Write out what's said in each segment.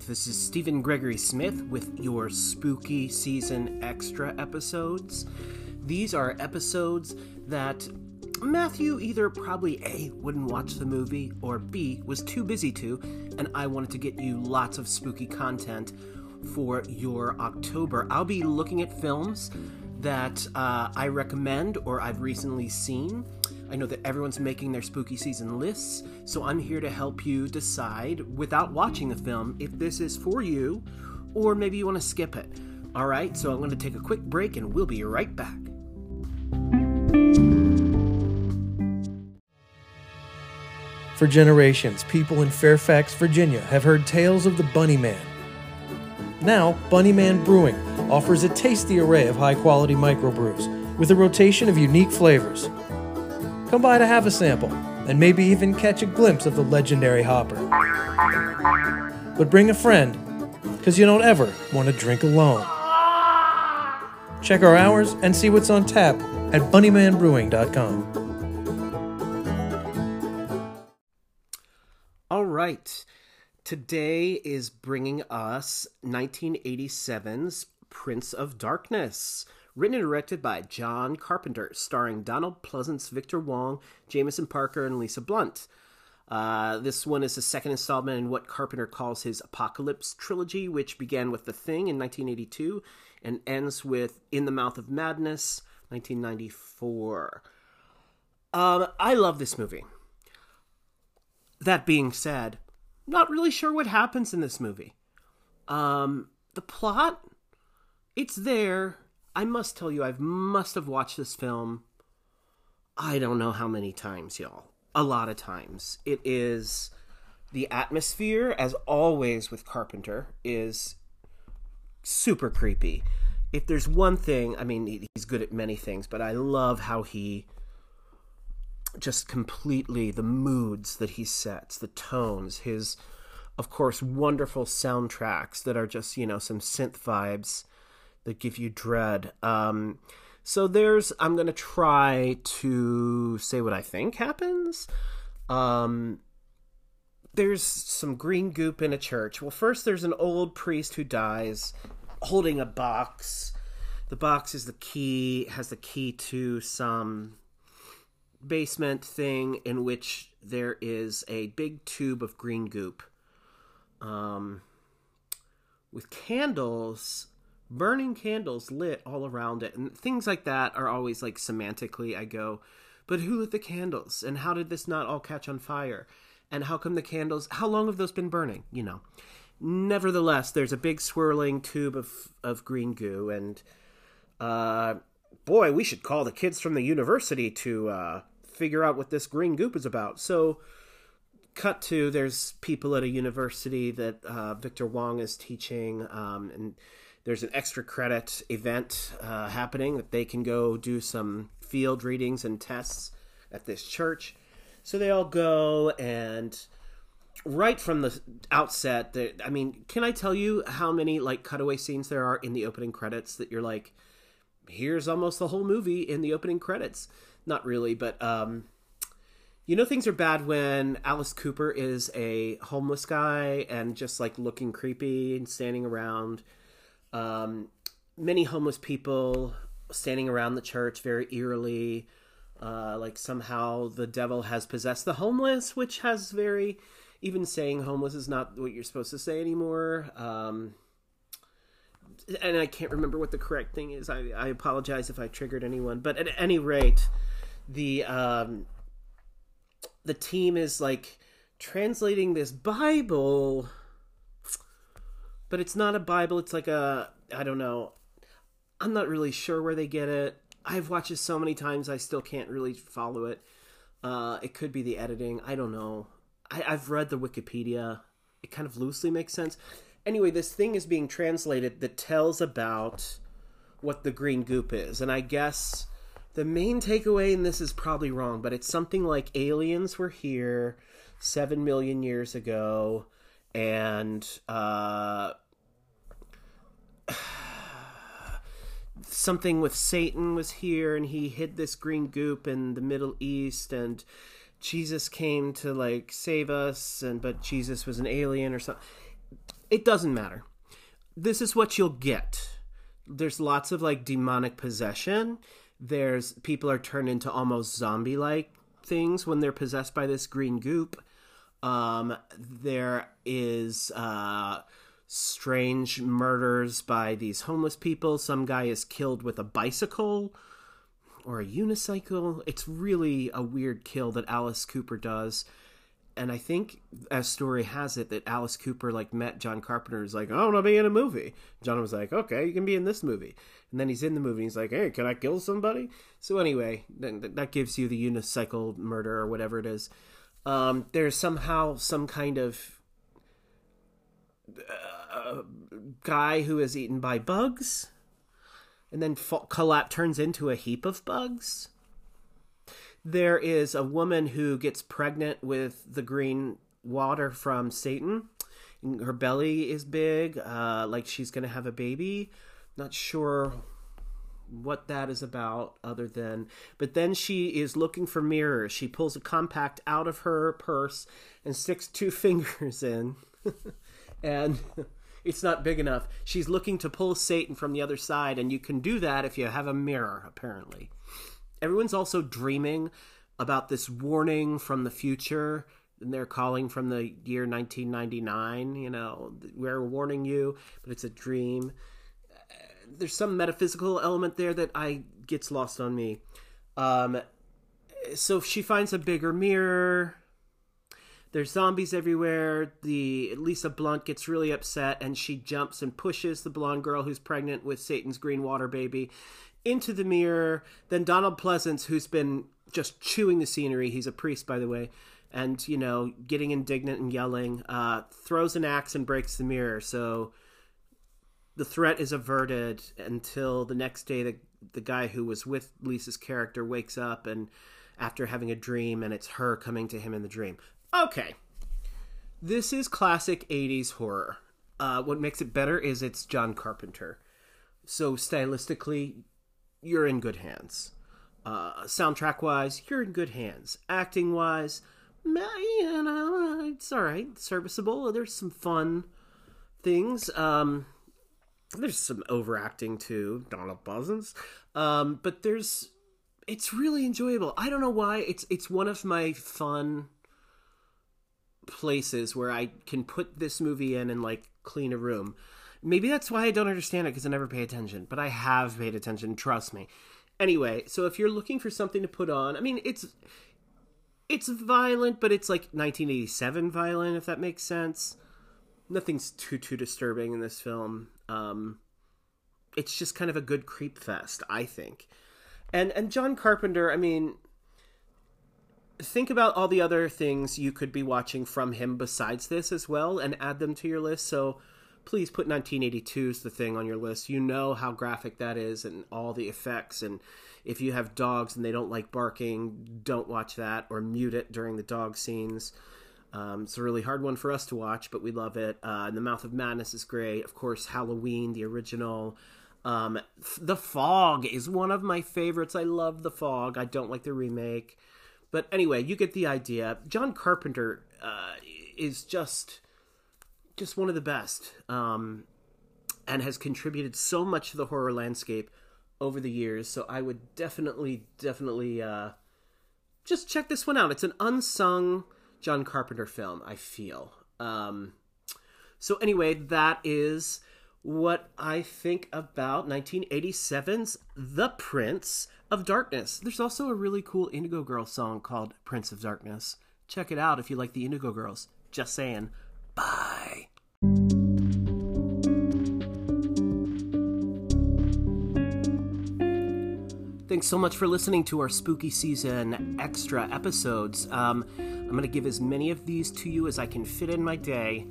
this is Stephen Gregory Smith with your spooky season extra episodes. These are episodes that Matthew either probably A, wouldn't watch the movie, or B, was too busy to, and I wanted to get you lots of spooky content for your October. I'll be looking at films that uh, I recommend or I've recently seen. I know that everyone's making their spooky season lists, so I'm here to help you decide without watching the film if this is for you or maybe you want to skip it. All right, so I'm going to take a quick break and we'll be right back. For generations, people in Fairfax, Virginia have heard tales of the Bunny Man. Now, Bunny Man Brewing offers a tasty array of high quality microbrews with a rotation of unique flavors. Come by to have a sample and maybe even catch a glimpse of the legendary hopper. But bring a friend, because you don't ever want to drink alone. Check our hours and see what's on tap at bunnymanbrewing.com. All right. Today is bringing us 1987's Prince of Darkness, written and directed by John Carpenter, starring Donald Pleasence, Victor Wong, Jameson Parker, and Lisa Blount. Uh, this one is the second installment in what Carpenter calls his Apocalypse trilogy, which began with The Thing in 1982 and ends with In the Mouth of Madness, 1994. Um, I love this movie. That being said, not really sure what happens in this movie. Um, the plot, it's there. I must tell you, I must have watched this film. I don't know how many times, y'all. A lot of times. It is the atmosphere, as always with Carpenter, is super creepy. If there's one thing, I mean, he's good at many things, but I love how he just completely the moods that he sets, the tones, his, of course, wonderful soundtracks that are just, you know, some synth vibes that give you dread. Um, so there's, I'm going to try to say what I think happens. Um, there's some green goop in a church. Well, first, there's an old priest who dies holding a box. The box is the key, has the key to some basement thing in which there is a big tube of green goop um, with candles burning candles lit all around it and things like that are always like semantically i go but who lit the candles? And how did this not all catch on fire? And how come the candles how long have those been burning? You know. Nevertheless there's a big swirling tube of of green goo and uh boy we should call the kids from the university to uh figure out what this green goop is about. So, cut to there's people at a university that uh, Victor Wong is teaching, um, and there's an extra credit event uh, happening that they can go do some field readings and tests at this church. So they all go and right from the outset i mean can i tell you how many like cutaway scenes there are in the opening credits that you're like here's almost the whole movie in the opening credits not really, but um, you know things are bad when Alice Cooper is a homeless guy and just like looking creepy and standing around. Um, many homeless people standing around the church very eerily. Uh, like somehow the devil has possessed the homeless, which has very even saying homeless is not what you're supposed to say anymore. Um, and I can't remember what the correct thing is. I, I apologize if I triggered anyone, but at any rate, the um the team is like translating this Bible, but it's not a Bible. It's like a I don't know. I'm not really sure where they get it. I've watched it so many times, I still can't really follow it. Uh, it could be the editing. I don't know. I, I've read the Wikipedia. It kind of loosely makes sense. Anyway, this thing is being translated that tells about what the green goop is, and I guess the main takeaway, and this is probably wrong, but it's something like aliens were here seven million years ago, and uh, something with Satan was here, and he hid this green goop in the Middle East, and Jesus came to like save us, and but Jesus was an alien or something. It doesn't matter. This is what you'll get. There's lots of like demonic possession. There's people are turned into almost zombie like things when they're possessed by this green goop. Um, there is uh, strange murders by these homeless people. Some guy is killed with a bicycle or a unicycle. It's really a weird kill that Alice Cooper does. And I think, as story has it, that Alice Cooper like met John Carpenter. Is like, I want to be in a movie. John was like, Okay, you can be in this movie. And then he's in the movie. he's like, Hey, can I kill somebody? So anyway, that gives you the unicycle murder or whatever it is. Um, there's somehow some kind of uh, guy who is eaten by bugs, and then collapse turns into a heap of bugs. There is a woman who gets pregnant with the green water from Satan. Her belly is big, uh, like she's to have a baby. Not sure what that is about other than but then she is looking for mirrors. She pulls a compact out of her purse and sticks two fingers in. And it's not big enough. She's looking to pull satan from the other side and you can do that if you have a mirror apparently. Everyone's also dreaming about this warning from the future and they're calling from the year 1999 you know we're warning you but it's a dream there's some metaphysical element there that I gets lost on me. Um, so she finds a bigger mirror. There's zombies everywhere. The Lisa Blount gets really upset and she jumps and pushes the blonde girl who's pregnant with Satan's green water baby into the mirror. Then Donald Pleasence, who's been just chewing the scenery, he's a priest, by the way, and you know, getting indignant and yelling, uh, throws an axe and breaks the mirror. So the threat is averted until the next day the the guy who was with Lisa's character wakes up and after having a dream and it's her coming to him in the dream. Okay. This is classic 80s horror. Uh, what makes it better is it's John Carpenter. So stylistically, you're in good hands. Uh, soundtrack wise, you're in good hands. Acting wise, you know, it's all right, serviceable. There's some fun things. Um, there's some overacting too, Donald Pleasence. Um, but there's it's really enjoyable. I don't know why. It's it's one of my fun places where I can put this movie in and like clean a room. Maybe that's why I don't understand it because I never pay attention, but I have paid attention, trust me. Anyway, so if you're looking for something to put on, I mean it's it's violent, but it's like 1987 violent if that makes sense. Nothing's too too disturbing in this film. Um, it's just kind of a good creep fest, I think. And and John Carpenter, I mean, think about all the other things you could be watching from him besides this as well, and add them to your list. So please put 1982's the thing on your list. You know how graphic that is, and all the effects. And if you have dogs and they don't like barking, don't watch that or mute it during the dog scenes. Um, it's a really hard one for us to watch, but we love it. Uh, and the Mouth of Madness is great. Of course, Halloween, the original. Um, the Fog is one of my favorites. I love The Fog. I don't like the remake, but anyway, you get the idea. John Carpenter uh, is just just one of the best, um, and has contributed so much to the horror landscape over the years. So I would definitely, definitely uh, just check this one out. It's an unsung John Carpenter film, I feel. Um, so, anyway, that is what I think about 1987's The Prince of Darkness. There's also a really cool Indigo Girl song called Prince of Darkness. Check it out if you like the Indigo Girls. Just saying. Thanks so much for listening to our spooky season extra episodes. Um, I'm going to give as many of these to you as I can fit in my day.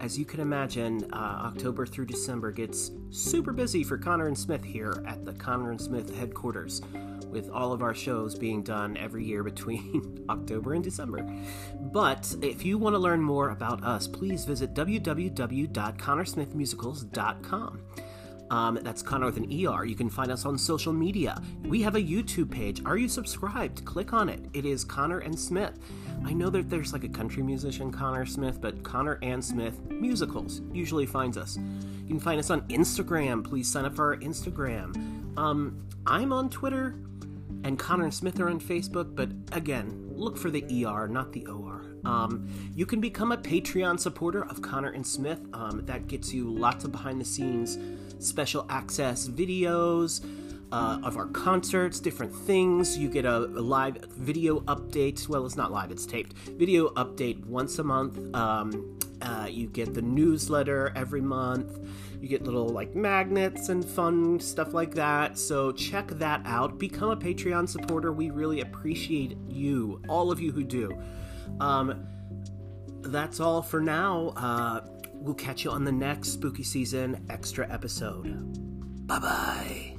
As you can imagine, uh, October through December gets super busy for Conner and Smith here at the Conner and Smith headquarters, with all of our shows being done every year between October and December. But if you want to learn more about us, please visit www.connersmithmusicals.com. Um, that's Conner with an ER. You can find us on social media. We have a YouTube page. Are you subscribed? Click on it. It is Conner and Smith. I know that there's like a country musician, Conner Smith, but Conner and Smith musicals usually finds us. You can find us on Instagram. Please sign up for our Instagram. Um, I'm on Twitter, and Conner and Smith are on Facebook, but again, look for the ER, not the OR. Um, you can become a Patreon supporter of Conner and Smith. Um, that gets you lots of behind the scenes special access videos uh, of our concerts, different things. You get a, a, live video update. Well, it's not live, it's taped. Video update once a month. Um, uh, you get the newsletter every month. You get little like magnets and fun stuff like that. So check that out. Become a Patreon supporter. We really appreciate you, all of you who do. Um, that's all for now. Uh, we'll catch you on the next spooky season extra episode. Bye bye.